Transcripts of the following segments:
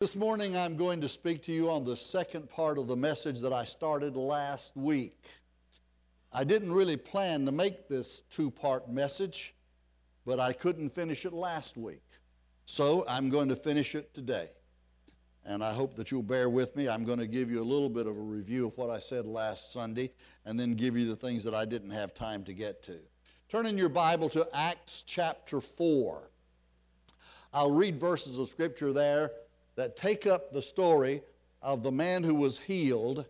This morning, I'm going to speak to you on the second part of the message that I started last week. I didn't really plan to make this two part message, but I couldn't finish it last week. So I'm going to finish it today. And I hope that you'll bear with me. I'm going to give you a little bit of a review of what I said last Sunday and then give you the things that I didn't have time to get to. Turn in your Bible to Acts chapter 4. I'll read verses of Scripture there that take up the story of the man who was healed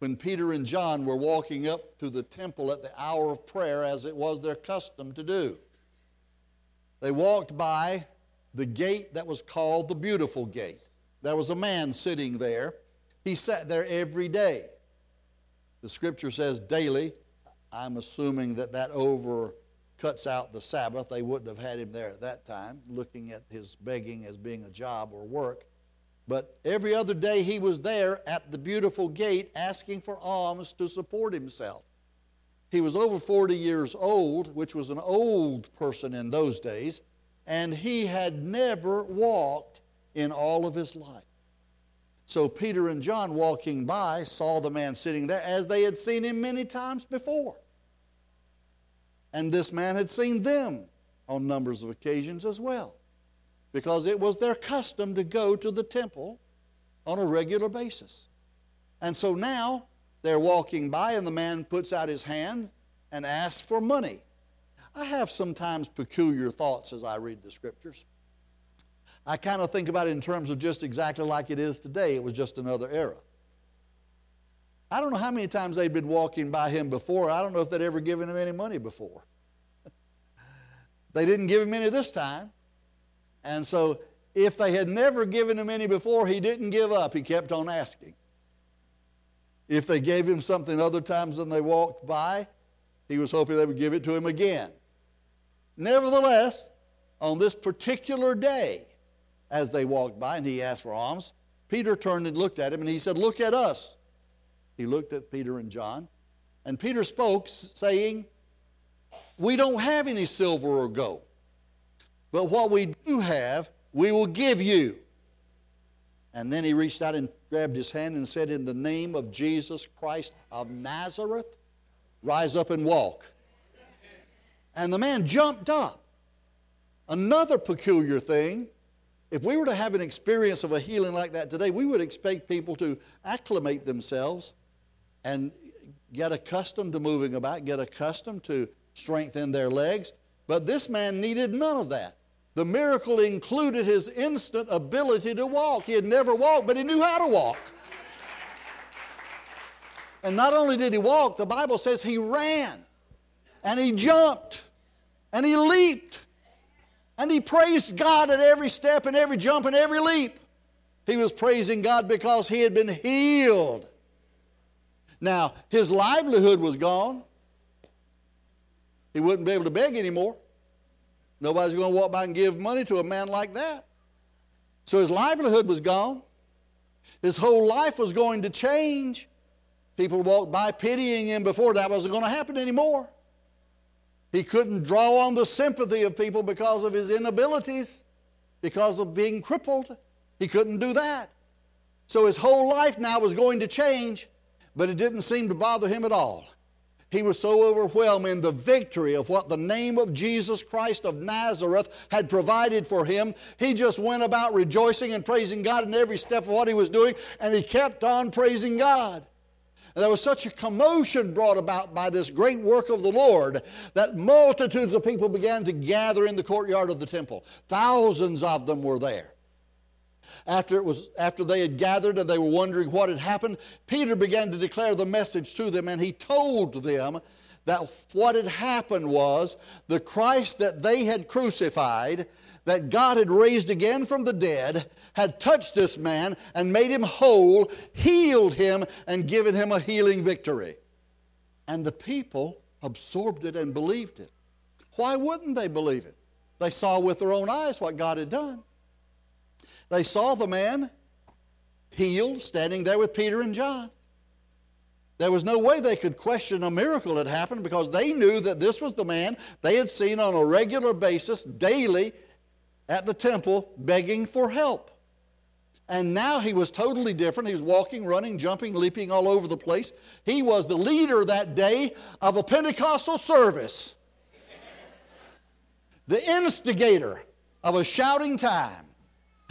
when Peter and John were walking up to the temple at the hour of prayer, as it was their custom to do. They walked by the gate that was called the Beautiful Gate. There was a man sitting there. He sat there every day. The scripture says daily. I'm assuming that that over cuts out the Sabbath. They wouldn't have had him there at that time, looking at his begging as being a job or work. But every other day he was there at the beautiful gate asking for alms to support himself. He was over 40 years old, which was an old person in those days, and he had never walked in all of his life. So Peter and John, walking by, saw the man sitting there as they had seen him many times before. And this man had seen them on numbers of occasions as well, because it was their custom to go to the temple on a regular basis. And so now they're walking by, and the man puts out his hand and asks for money. I have sometimes peculiar thoughts as I read the scriptures. I kind of think about it in terms of just exactly like it is today. It was just another era. I don't know how many times they'd been walking by him before. I don't know if they'd ever given him any money before. they didn't give him any this time. And so, if they had never given him any before, he didn't give up. He kept on asking. If they gave him something other times than they walked by, he was hoping they would give it to him again. Nevertheless, on this particular day, as they walked by and he asked for alms, Peter turned and looked at him and he said, Look at us. He looked at Peter and John. And Peter spoke, saying, We don't have any silver or gold, but what we do have, we will give you. And then he reached out and grabbed his hand and said, In the name of Jesus Christ of Nazareth, rise up and walk. And the man jumped up. Another peculiar thing if we were to have an experience of a healing like that today, we would expect people to acclimate themselves and get accustomed to moving about, get accustomed to strengthen their legs. But this man needed none of that. The miracle included his instant ability to walk. He had never walked, but he knew how to walk. And not only did he walk, the Bible says he ran and he jumped and he leaped and he praised God at every step and every jump and every leap. He was praising God because he had been healed. Now, his livelihood was gone. He wouldn't be able to beg anymore. Nobody's going to walk by and give money to a man like that. So his livelihood was gone. His whole life was going to change. People walked by pitying him before that wasn't going to happen anymore. He couldn't draw on the sympathy of people because of his inabilities, because of being crippled. He couldn't do that. So his whole life now was going to change, but it didn't seem to bother him at all. He was so overwhelmed in the victory of what the name of Jesus Christ of Nazareth had provided for him. He just went about rejoicing and praising God in every step of what he was doing, and he kept on praising God. And there was such a commotion brought about by this great work of the Lord that multitudes of people began to gather in the courtyard of the temple. Thousands of them were there. After, it was, after they had gathered and they were wondering what had happened, Peter began to declare the message to them, and he told them that what had happened was the Christ that they had crucified that God had raised again from the dead, had touched this man and made him whole, healed him, and given him a healing victory. And the people absorbed it and believed it. Why wouldn't they believe it? They saw with their own eyes what God had done. They saw the man healed, standing there with Peter and John. There was no way they could question a miracle had happened because they knew that this was the man they had seen on a regular basis, daily, at the temple begging for help. And now he was totally different. He was walking, running, jumping, leaping all over the place. He was the leader that day of a Pentecostal service, the instigator of a shouting time.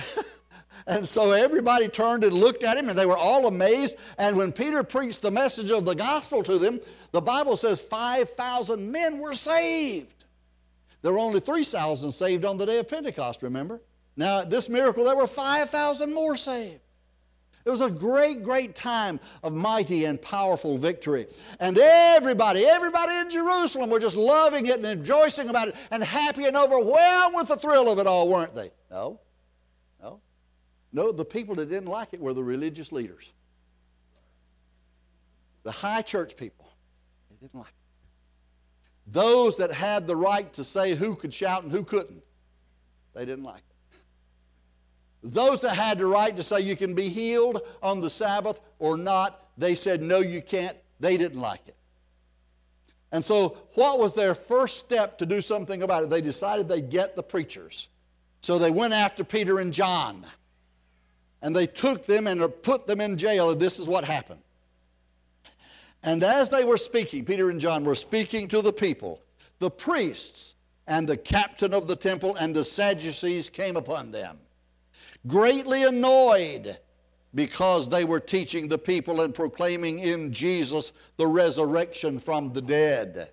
and so everybody turned and looked at him, and they were all amazed. And when Peter preached the message of the gospel to them, the Bible says 5,000 men were saved. There were only 3,000 saved on the day of Pentecost, remember? Now, at this miracle, there were 5,000 more saved. It was a great, great time of mighty and powerful victory. And everybody, everybody in Jerusalem were just loving it and rejoicing about it and happy and overwhelmed with the thrill of it all, weren't they? No. No, the people that didn't like it were the religious leaders. The high church people. They didn't like it. Those that had the right to say who could shout and who couldn't, they didn't like it. Those that had the right to say you can be healed on the Sabbath or not, they said, no, you can't. They didn't like it. And so, what was their first step to do something about it? They decided they'd get the preachers. So they went after Peter and John. And they took them and put them in jail, and this is what happened. And as they were speaking, Peter and John were speaking to the people, the priests and the captain of the temple and the Sadducees came upon them greatly annoyed because they were teaching the people and proclaiming in Jesus the resurrection from the dead.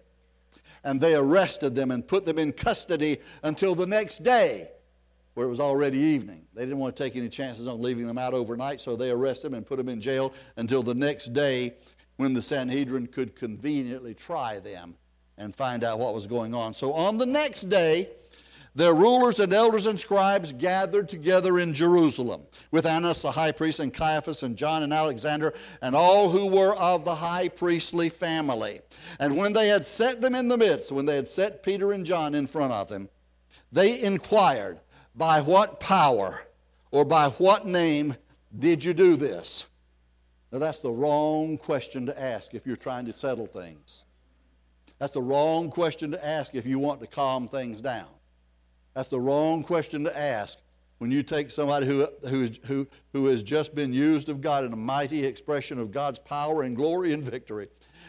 And they arrested them and put them in custody until the next day, where it was already evening. They didn't want to take any chances on leaving them out overnight, so they arrested them and put them in jail until the next day when the Sanhedrin could conveniently try them and find out what was going on. So on the next day, their rulers and elders and scribes gathered together in Jerusalem with Annas the high priest and Caiaphas and John and Alexander and all who were of the high priestly family. And when they had set them in the midst, when they had set Peter and John in front of them, they inquired, By what power or by what name did you do this? Now, that's the wrong question to ask if you're trying to settle things. That's the wrong question to ask if you want to calm things down. That's the wrong question to ask when you take somebody who, who, who, who has just been used of God in a mighty expression of God's power and glory and victory,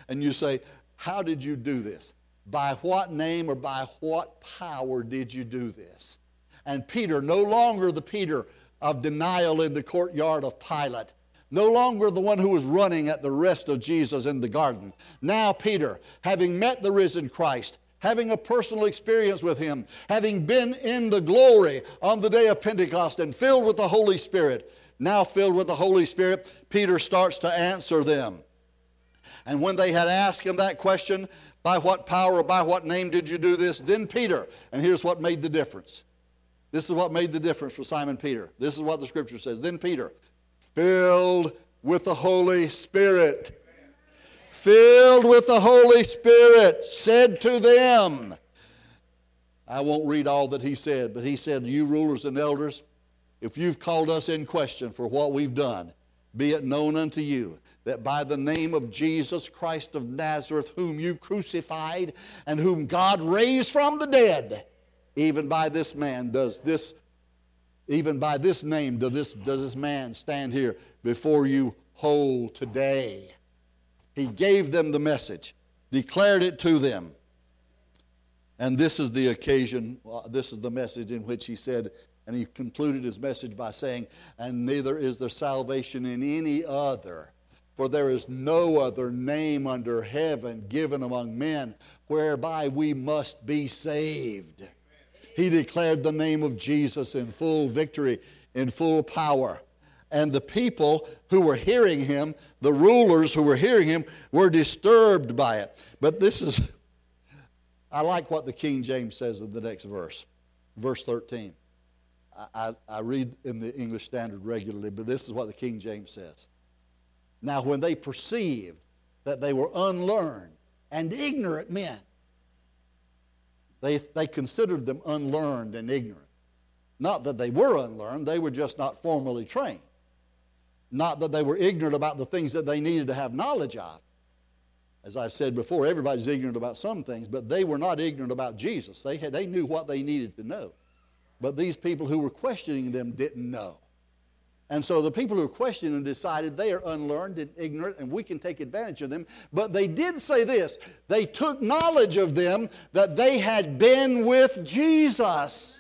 and you say, How did you do this? By what name or by what power did you do this? And Peter, no longer the Peter of denial in the courtyard of Pilate, no longer the one who was running at the rest of Jesus in the garden. Now, Peter, having met the risen Christ, having a personal experience with Him, having been in the glory on the day of Pentecost and filled with the Holy Spirit. Now, filled with the Holy Spirit, Peter starts to answer them. And when they had asked him that question, by what power or by what name did you do this? Then Peter, and here's what made the difference. This is what made the difference for Simon Peter. This is what the scripture says. Then Peter, filled with the Holy Spirit, filled with the Holy Spirit, said to them, I won't read all that he said, but he said, You rulers and elders, if you've called us in question for what we've done, be it known unto you that by the name of Jesus Christ of Nazareth, whom you crucified and whom God raised from the dead, even by this man does this, even by this name does this, does this man stand here before you whole today. He gave them the message, declared it to them. And this is the occasion, uh, this is the message in which he said, and he concluded his message by saying, And neither is there salvation in any other, for there is no other name under heaven given among men whereby we must be saved. He declared the name of Jesus in full victory, in full power. And the people who were hearing him, the rulers who were hearing him, were disturbed by it. But this is, I like what the King James says in the next verse, verse 13. I, I, read in the English Standard regularly, but this is what the King James says. Now, when they perceived that they were unlearned and ignorant men, they, they considered them unlearned and ignorant. Not that they were unlearned, they were just not formally trained. Not that they were ignorant about the things that they needed to have knowledge of. As I've said before, everybody's ignorant about some things, but they were not ignorant about Jesus. They, had, they knew what they needed to know. But these people who were questioning them didn't know. And so the people who questioned him decided they are unlearned and ignorant and we can take advantage of them. But they did say this they took knowledge of them that they had been with Jesus.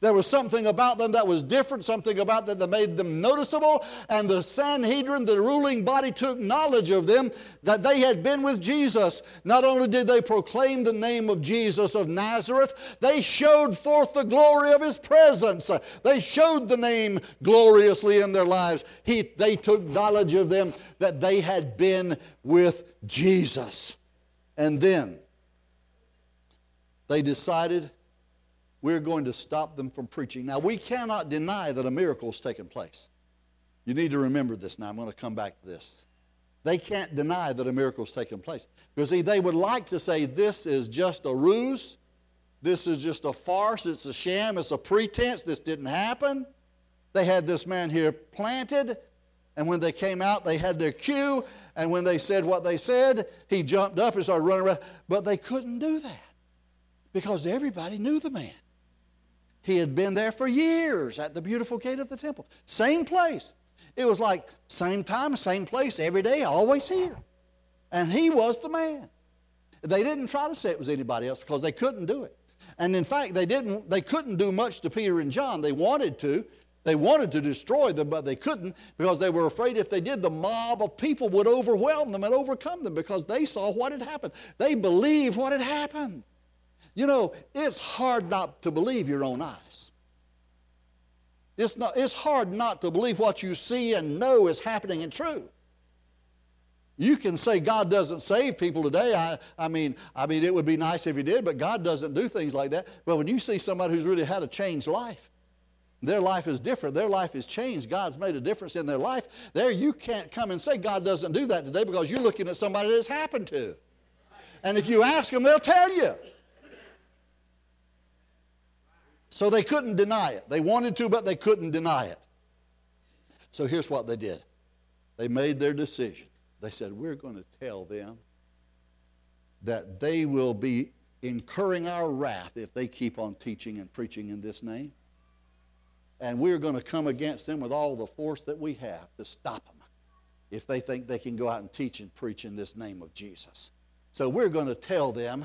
There was something about them that was different, something about them that made them noticeable, and the Sanhedrin, the ruling body, took knowledge of them that they had been with Jesus. Not only did they proclaim the name of Jesus of Nazareth, they showed forth the glory of his presence. They showed the name gloriously in their lives. He, they took knowledge of them that they had been with Jesus. And then they decided we're going to stop them from preaching. Now, we cannot deny that a miracle has taken place. You need to remember this now. I'm going to come back to this. They can't deny that a miracle has taken place. Because see, they would like to say this is just a ruse, this is just a farce, it's a sham, it's a pretense, this didn't happen. They had this man here planted, and when they came out, they had their cue, and when they said what they said, he jumped up and started running around. But they couldn't do that because everybody knew the man. He had been there for years at the beautiful gate of the temple. Same place. It was like same time, same place, every day, always here. And he was the man. They didn't try to say it was anybody else because they couldn't do it. And in fact, they didn't they couldn't do much to Peter and John. They wanted to. They wanted to destroy them, but they couldn't because they were afraid if they did, the mob of people would overwhelm them and overcome them because they saw what had happened. They believed what had happened. You know, it's hard not to believe your own eyes. It's, not, it's hard not to believe what you see and know is happening and true. You can say God doesn't save people today. I, I, mean, I mean, it would be nice if He did, but God doesn't do things like that. But when you see somebody who's really had a changed life, their life is different. Their life is changed. God's made a difference in their life. There, you can't come and say God doesn't do that today because you're looking at somebody that it's happened to. And if you ask them, they'll tell you. So they couldn't deny it. They wanted to, but they couldn't deny it. So here's what they did they made their decision. They said, We're going to tell them that they will be incurring our wrath if they keep on teaching and preaching in this name. And we're going to come against them with all the force that we have to stop them if they think they can go out and teach and preach in this name of Jesus. So we're going to tell them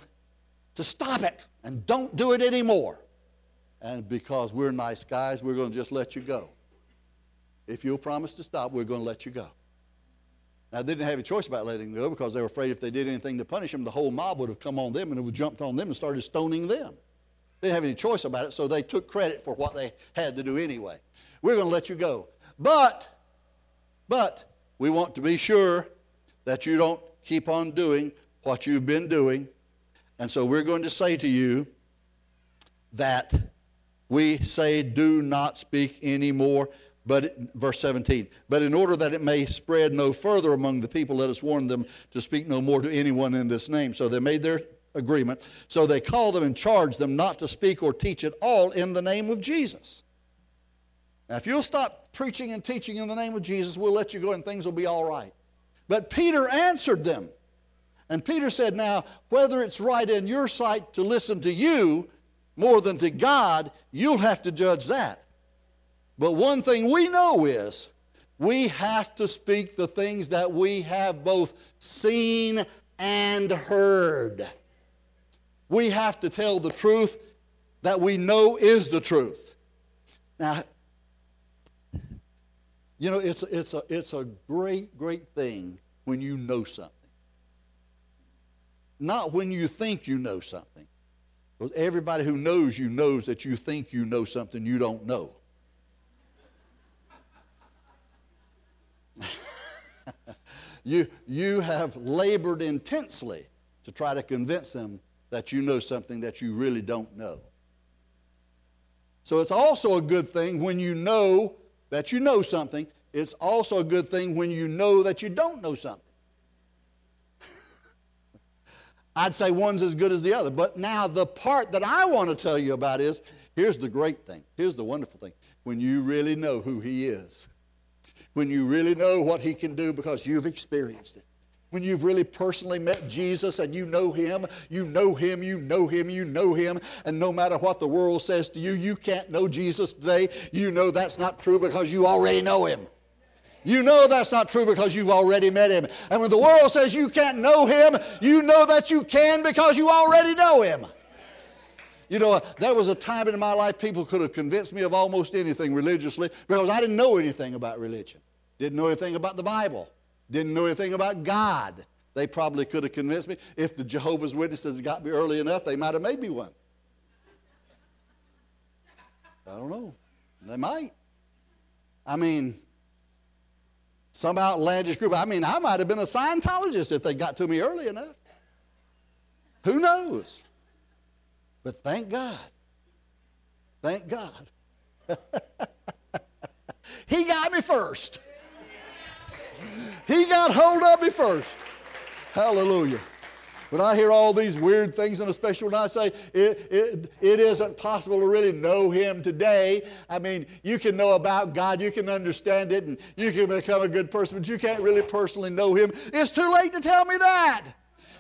to stop it and don't do it anymore. And because we're nice guys, we're going to just let you go. If you'll promise to stop, we're going to let you go. Now, they didn't have a choice about letting them go because they were afraid if they did anything to punish them, the whole mob would have come on them and would have jumped on them and started stoning them. They didn't have any choice about it, so they took credit for what they had to do anyway. We're going to let you go. But, but, we want to be sure that you don't keep on doing what you've been doing. And so we're going to say to you that we say, do not speak anymore. But verse 17, but in order that it may spread no further among the people, let us warn them to speak no more to anyone in this name. So they made their agreement. So they called them and charged them not to speak or teach at all in the name of Jesus. Now, if you'll stop preaching and teaching in the name of Jesus, we'll let you go and things will be all right. But Peter answered them. And Peter said, Now, whether it's right in your sight to listen to you more than to God, you'll have to judge that. But one thing we know is we have to speak the things that we have both seen and heard. We have to tell the truth that we know is the truth. Now, you know, it's, it's, a, it's a great, great thing when you know something. Not when you think you know something. Because everybody who knows you knows that you think you know something you don't know. you, you have labored intensely to try to convince them that you know something that you really don't know. So it's also a good thing when you know that you know something. It's also a good thing when you know that you don't know something. I'd say one's as good as the other. But now, the part that I want to tell you about is here's the great thing. Here's the wonderful thing. When you really know who He is, when you really know what He can do because you've experienced it, when you've really personally met Jesus and you know Him, you know Him, you know Him, you know Him, and no matter what the world says to you, you can't know Jesus today. You know that's not true because you already know Him. You know that's not true because you've already met Him. And when the world says you can't know Him, you know that you can because you already know Him. You know, there was a time in my life people could have convinced me of almost anything religiously because I didn't know anything about religion, didn't know anything about the Bible didn't know anything about God. They probably could have convinced me. If the Jehovah's Witnesses got me early enough, they might have made me one. I don't know. They might. I mean, some outlandish group. I mean, I might have been a Scientologist if they got to me early enough. Who knows? But thank God. Thank God. he got me first. He got hold of me first. Hallelujah. But I hear all these weird things, and especially when I say it, it, it isn't possible to really know Him today. I mean, you can know about God, you can understand it, and you can become a good person, but you can't really personally know Him. It's too late to tell me that.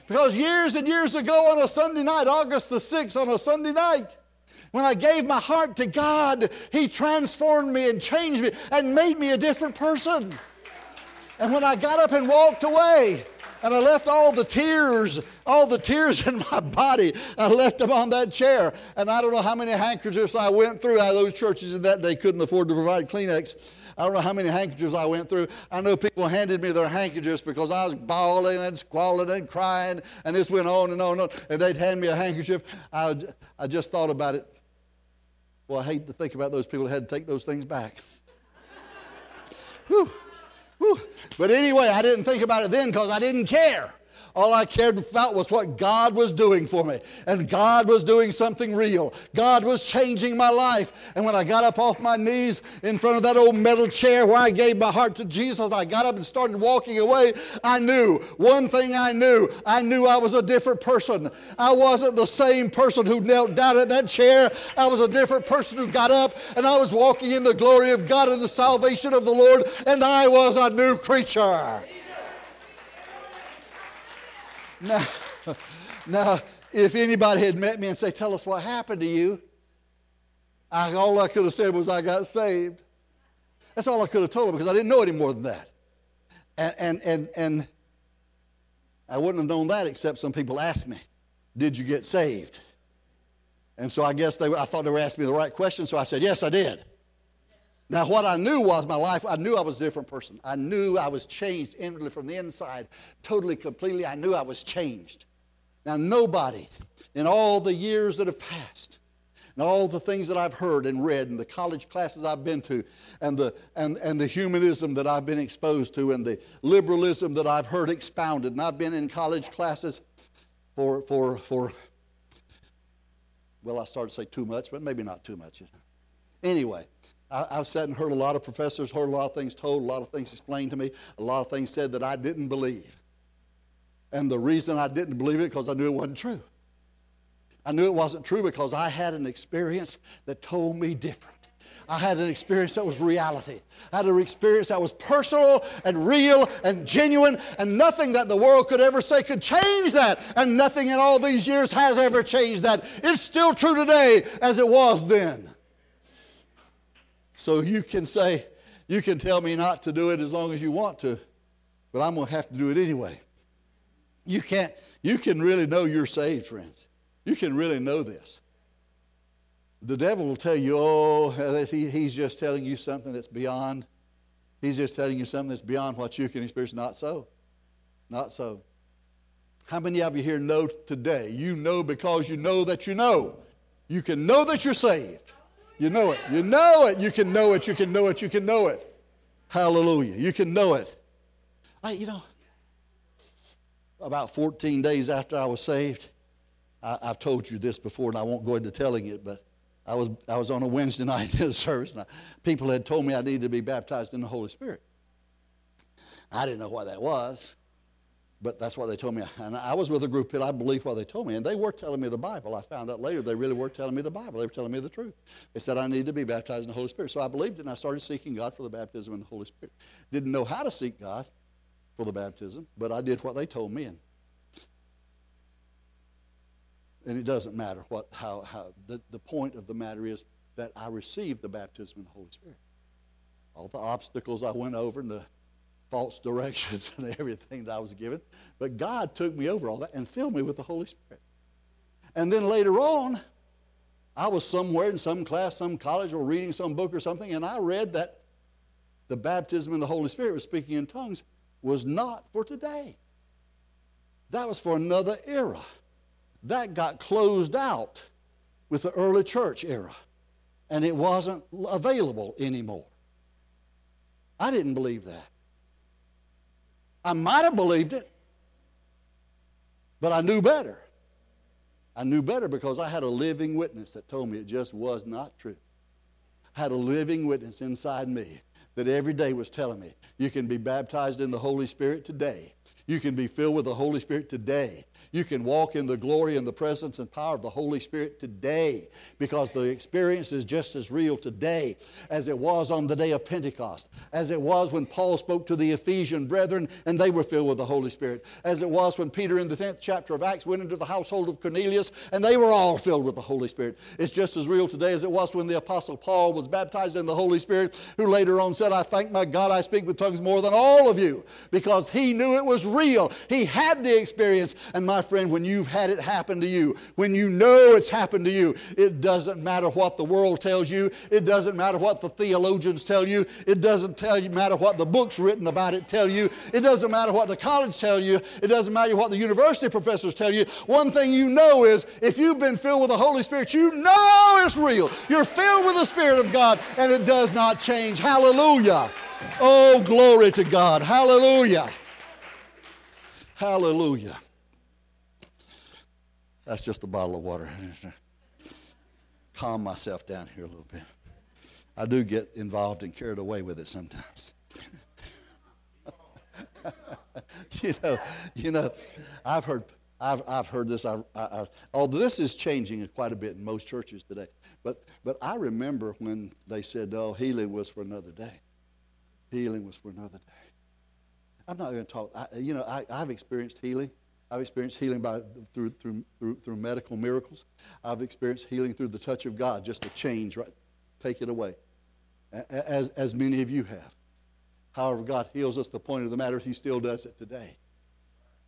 Because years and years ago on a Sunday night, August the 6th, on a Sunday night, when I gave my heart to God, He transformed me and changed me and made me a different person. And when I got up and walked away, and I left all the tears, all the tears in my body, I left them on that chair. And I don't know how many handkerchiefs I went through. Of those churches in that day couldn't afford to provide Kleenex. I don't know how many handkerchiefs I went through. I know people handed me their handkerchiefs because I was bawling and squalling and crying, and this went on and on and on. And they'd hand me a handkerchief. I, I just thought about it. Well, I hate to think about those people who had to take those things back. Whew. Whew. But anyway, I didn't think about it then because I didn't care. All I cared about was what God was doing for me. And God was doing something real. God was changing my life. And when I got up off my knees in front of that old metal chair where I gave my heart to Jesus, I got up and started walking away. I knew, one thing I knew, I knew I was a different person. I wasn't the same person who knelt down at that chair. I was a different person who got up and I was walking in the glory of God and the salvation of the Lord, and I was a new creature. Now, now, if anybody had met me and say, "Tell us what happened to you," I, all I could have said was, "I got saved." That's all I could have told them because I didn't know any more than that. And and and and I wouldn't have known that except some people asked me, "Did you get saved?" And so I guess they, I thought they were asking me the right question, so I said, "Yes, I did." Now, what I knew was my life, I knew I was a different person. I knew I was changed inwardly from the inside, totally, completely. I knew I was changed. Now, nobody in all the years that have passed, and all the things that I've heard and read, and the college classes I've been to, and the, and, and the humanism that I've been exposed to, and the liberalism that I've heard expounded, and I've been in college classes for, for, for well, I started to say too much, but maybe not too much. Anyway, I, have sat and heard a lot of professors, heard a lot of things told, a lot of things explained to me, a lot of things said that I didn't believe. And the reason I didn't believe it because I knew it wasn't true. I knew it wasn't true because I had an experience that told me different. I had an experience that was reality. I had an experience that was personal and real and genuine, and nothing that the world could ever say could change that. And nothing in all these years has ever changed that. It's still true today as it was then. So you can say, you can tell me not to do it as long as you want to, but I'm going to have to do it anyway. You can't, you can really know you're saved, friends. You can really know this. The devil will tell you, oh, he's just telling you something that's beyond. He's just telling you something that's beyond what you can experience. Not so. Not so. How many of you here know today? You know because you know that you know. You can know that you're saved. You know it. You know it. You can know it. You can know it. You can know it. Hallelujah. You can know it. I, you know, about 14 days after I was saved, I, have told you this before, and I won't go into telling it, but I was, I was on a Wednesday night in a service, and I, people had told me I needed to be baptized in the Holy Spirit. I didn't know what that was. But that's what they told me. And I was with a group that I believed what they told me. And they were telling me the Bible. I found out later they really were telling me the Bible. They were telling me the truth. They said I need to be baptized in the Holy Spirit. So I believed it and I started seeking God for the baptism in the Holy Spirit. Didn't know how to seek God. for the baptism, but I did what they told me. And, and it doesn't matter what, how, how the, the point of the matter is that I received the baptism in the Holy Spirit. All the obstacles I went over and the false directions and everything that I was given. But God took me over all that and filled me with the Holy Spirit. And then later on, I was somewhere in some class, some college, or reading some book or something, and I read that the baptism in the Holy Spirit was speaking in tongues was not for today. That was for another era. That got closed out with the early church era, and it wasn't available anymore. I didn't believe that. I might have believed it, but I knew better. I knew better because I had a living witness that told me it just was not true. I had a living witness inside me that every day was telling me, you can be baptized in the Holy Spirit today. You can be filled with the Holy Spirit today. You can walk in the glory and the presence and power of the Holy Spirit today because the experience is just as real today as it was on the day of Pentecost, as it was when Paul spoke to the Ephesian brethren and they were filled with the Holy Spirit, as it was when Peter in the 10th chapter of Acts went into the household of Cornelius and they were all filled with the Holy Spirit. It's just as real today as it was when the Apostle Paul was baptized in the Holy Spirit, who later on said, I thank my God I speak with tongues more than all of you because he knew it was real. He had the experience. And my friend, when you've had it happen to you, when you know it's happened to you, it doesn't matter what the world tells you. It doesn't matter what the theologians tell you. It doesn't tell you, matter what the books written about it tell you. It doesn't matter what the college tell you. It doesn't matter what the university professors tell you. One thing you know is if you've been filled with the Holy Spirit, you know it's real. You're filled with the Spirit of God, and it does not change. Hallelujah. Oh, glory to God. Hallelujah. Hallelujah. That's just a bottle of water. Calm myself down here a little bit. I do get involved and carried away with it sometimes. you know, you know, I've heard, I've, I've heard this. I, I, although this is changing quite a bit in most churches today, but but I remember when they said, "Oh, healing was for another day." Healing was for another day. I'm not going to talk. I, you know, I, have experienced healing. I've experienced healing by, through, through, through, through medical miracles. I've experienced healing through the touch of God, just a change, right? Take it away, as, as many of you have. However, God heals us. The point of the matter He still does it today.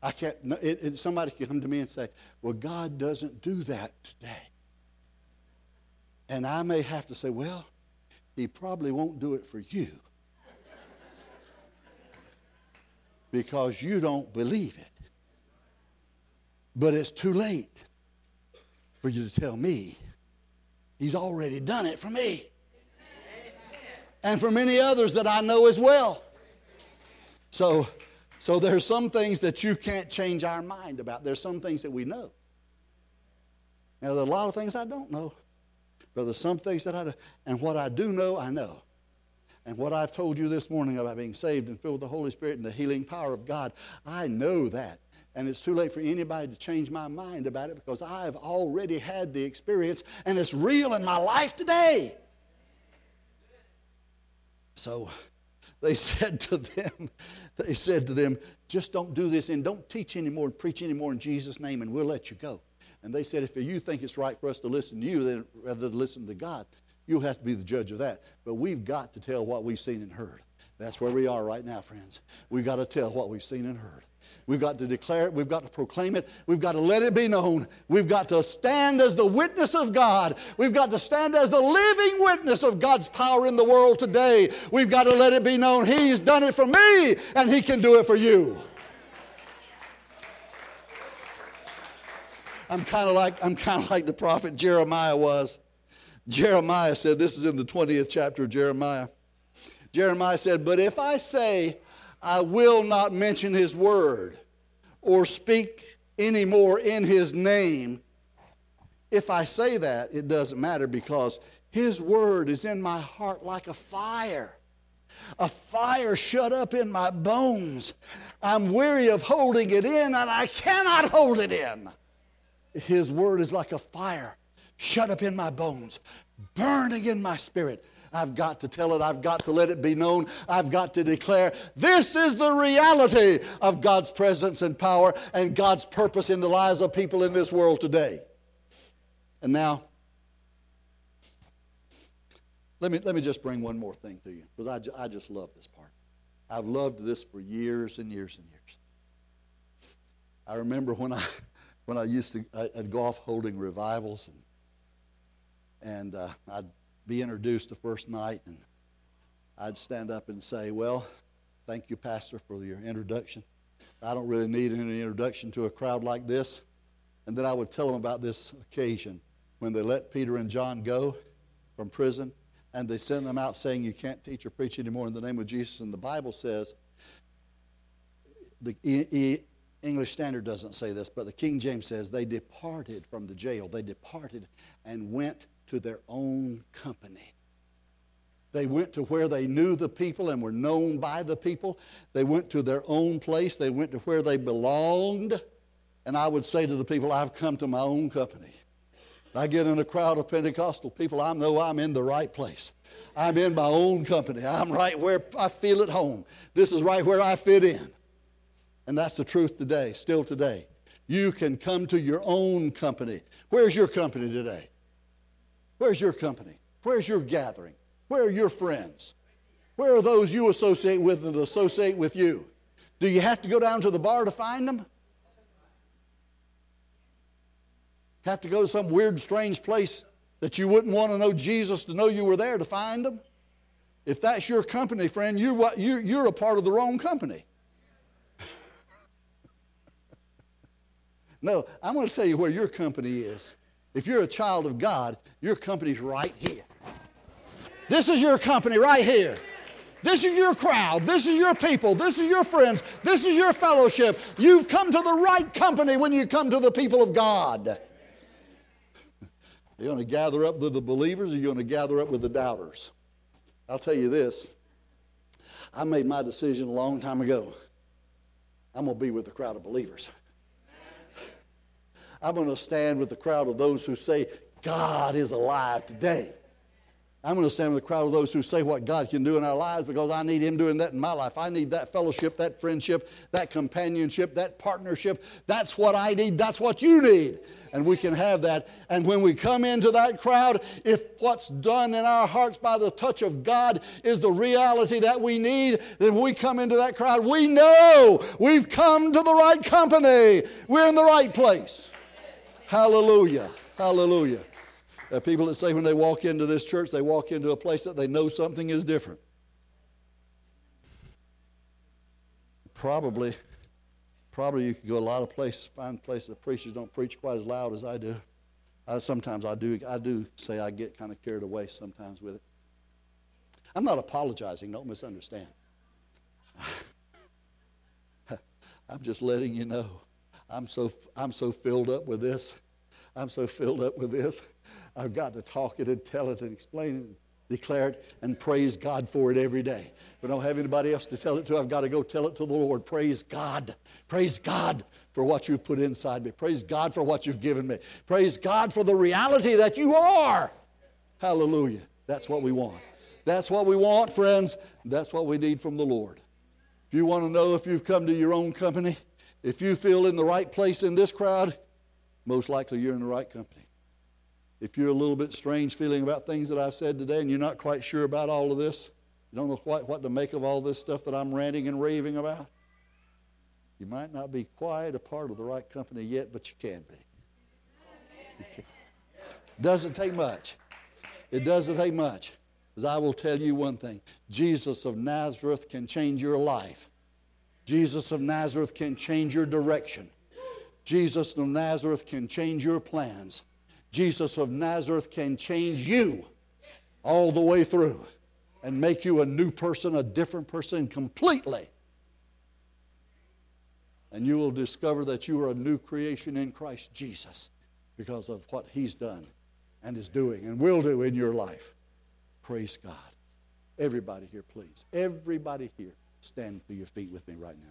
I can't. It, it, somebody can come to me and say, "Well, God doesn't do that today," and I may have to say, "Well, He probably won't do it for you." Because you don't believe it. But it's too late for you to tell me. He's already done it for me. And for many others that I know as well. So, so there's some things that you can't change our mind about. There's some things that we know. Now, there are a lot of things I don't know. But there's some things that I do. And what I do know, I know. And what I've told you this morning about being saved and filled with the Holy Spirit and the healing power of God, I know that. And it's too late for anybody to change my mind about it because I've already had the experience and it's real in my life today. So they said to them, they said to them, just don't do this and don't teach anymore and preach anymore in Jesus' name and we'll let you go. And they said, if you think it's right for us to listen to you then rather than listen to God, You'll have to be the judge of that. But we've got to tell what we've seen and heard. That's where we are right now, friends. We've got to tell what we've seen and heard. We've got to declare it. We've got to proclaim it. We've got to let it be known. We've got to stand as the witness of God. We've got to stand as the living witness of God's power in the world today. We've got to let it be known He's done it for me and He can do it for you. I'm kind of like I'm kind of like the prophet Jeremiah was. Jeremiah said, this is in the 20th chapter of Jeremiah. Jeremiah said, But if I say, I will not mention his word or speak anymore in his name, if I say that, it doesn't matter because his word is in my heart like a fire. A fire shut up in my bones. I'm weary of holding it in and I cannot hold it in. His word is like a fire shut up in my bones, burning in my spirit. I've got to tell it. I've got to let it be known. I've got to declare this is the reality of God's presence and power and God's purpose in the lives of people in this world today. And now, let me, let me just bring one more thing to you because I, I just love this part. I've loved this for years and years and years. I remember when I, when I used to, I'd go off holding revivals and, and uh, I'd be introduced the first night and I'd stand up and say, well, thank you, Pastor, for your introduction. I don't really need any introduction to a crowd like this. And then I would tell them about this occasion when they let Peter and John go from prison and they send them out saying, You can't teach or preach anymore in the name of Jesus. And the Bible says, the e- e- English Standard doesn't say this, but the King James says, They departed from the jail. They departed and went to their own company. They went to where they knew the people and were known by the people. They went to their own place. They went to where they belonged. And I would say to the people, I've come to my own company. I get in a crowd of Pentecostal people, I know I'm in the right place. I'm in my own company. I'm right where I feel at home. This is right where I fit in. And that's the truth today, still today. You can come to your own company. Where's your company today? Where's your company? Where's your gathering? Where are your friends? Where are those you associate with that associate with you? Do you have to go down to the bar to find them? Have to go to some weird, strange place that you wouldn't want to know Jesus to know you were there to find them? If that's your company, friend, you're, you're a part of the wrong company. no, I'm going to tell you where your company is. If you're a child of God, your company's right here. This is your company right here. This is your crowd. This is your people. This is your friends. This is your fellowship. You've come to the right company when you come to the people of God. Are You're going to gather up with the believers or you're going to gather up with the doubters. I'll tell you this. I made my decision a long time ago. I'm going to be with the crowd of believers. I'm going to stand with the crowd of those who say, God is alive today. I'm going to stand with the crowd of those who say what God can do in our lives because I need Him doing that in my life. I need that fellowship, that friendship, that companionship, that partnership. That's what I need. That's what you need. And we can have that. And when we come into that crowd, if what's done in our hearts by the touch of God is the reality that we need, then we come into that crowd, we know we've come to the right company. We're in the right place. Hallelujah. Hallelujah. People that say when they walk into this church, they walk into a place that they know something is different. Probably, probably you could go a lot of places, find places that preachers don't preach quite as loud as I do. I, sometimes I do, I do say I get kind of carried away sometimes with it. I'm not apologizing, don't misunderstand. I'm just letting you know. I'm so, I'm so filled up with this. I'm so filled up with this. I've got to talk it and tell it and explain it, declare it, and praise God for it every day. If I don't have anybody else to tell it to, I've got to go tell it to the Lord. Praise God. Praise God for what you've put inside me. Praise God for what you've given me. Praise God for the reality that you are. Hallelujah. That's what we want. That's what we want, friends. That's what we need from the Lord. If you want to know if you've come to your own company, if you feel in the right place in this crowd, most likely you're in the right company. If you're a little bit strange feeling about things that I've said today and you're not quite sure about all of this, you don't know quite what to make of all this stuff that I'm ranting and raving about, you might not be quite a part of the right company yet, but you can be. Doesn't take much. It doesn't take much. Because I will tell you one thing Jesus of Nazareth can change your life. Jesus of Nazareth can change your direction. Jesus of Nazareth can change your plans. Jesus of Nazareth can change you all the way through and make you a new person, a different person completely. And you will discover that you are a new creation in Christ Jesus because of what He's done and is doing and will do in your life. Praise God. Everybody here, please. Everybody here, stand to your feet with me right now.